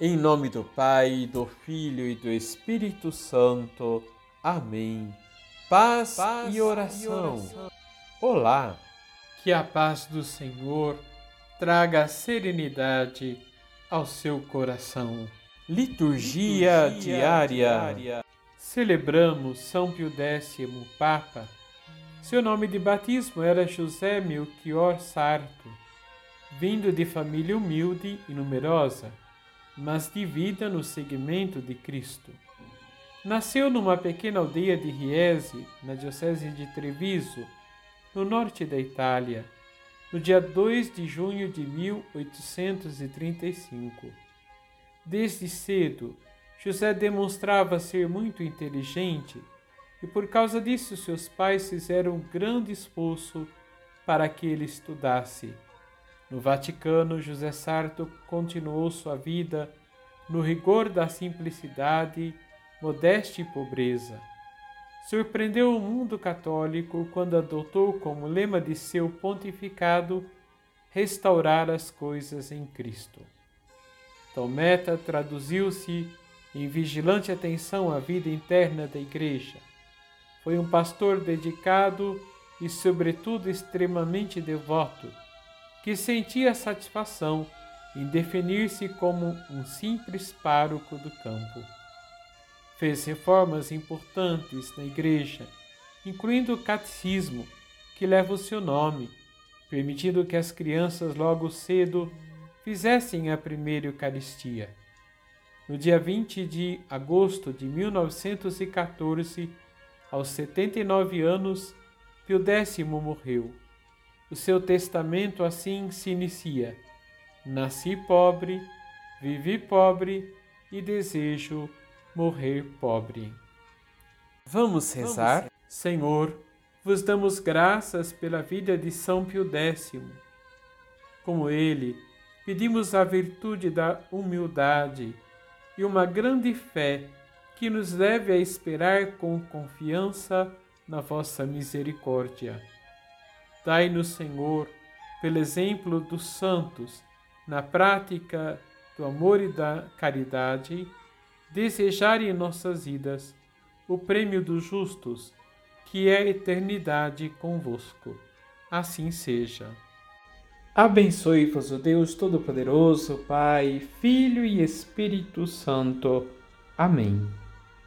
Em nome do Pai, do Filho e do Espírito Santo. Amém. Paz, paz e, oração. e oração. Olá. Que a paz do Senhor traga serenidade ao seu coração. Liturgia, Liturgia diária. diária. Celebramos São Pio X, Papa. Seu nome de batismo era José Melchior Sarto, vindo de família humilde e numerosa mas de vida no seguimento de Cristo. Nasceu numa pequena aldeia de Riese, na diocese de Treviso, no norte da Itália, no dia 2 de junho de 1835. Desde cedo, José demonstrava ser muito inteligente e por causa disso seus pais fizeram um grande esforço para que ele estudasse no Vaticano, José Sarto continuou sua vida no rigor da simplicidade, modéstia e pobreza. Surpreendeu o mundo católico quando adotou como lema de seu pontificado restaurar as coisas em Cristo. Tal meta traduziu-se em vigilante atenção à vida interna da Igreja. Foi um pastor dedicado e, sobretudo, extremamente devoto que sentia satisfação em definir-se como um simples pároco do campo. Fez reformas importantes na igreja, incluindo o catecismo, que leva o seu nome, permitindo que as crianças logo cedo fizessem a primeira Eucaristia. No dia 20 de agosto de 1914, aos 79 anos, Pio X morreu o seu testamento assim se inicia: Nasci pobre, vivi pobre e desejo morrer pobre. Vamos rezar? Vamos. Senhor, vos damos graças pela vida de São Pio X. Como ele, pedimos a virtude da humildade e uma grande fé que nos leve a esperar com confiança na vossa misericórdia Dai-nos, Senhor, pelo exemplo dos santos, na prática do amor e da caridade, desejar em nossas vidas o prêmio dos justos, que é a eternidade convosco. Assim seja. Abençoe-vos o Deus Todo-Poderoso, Pai, Filho e Espírito Santo. Amém.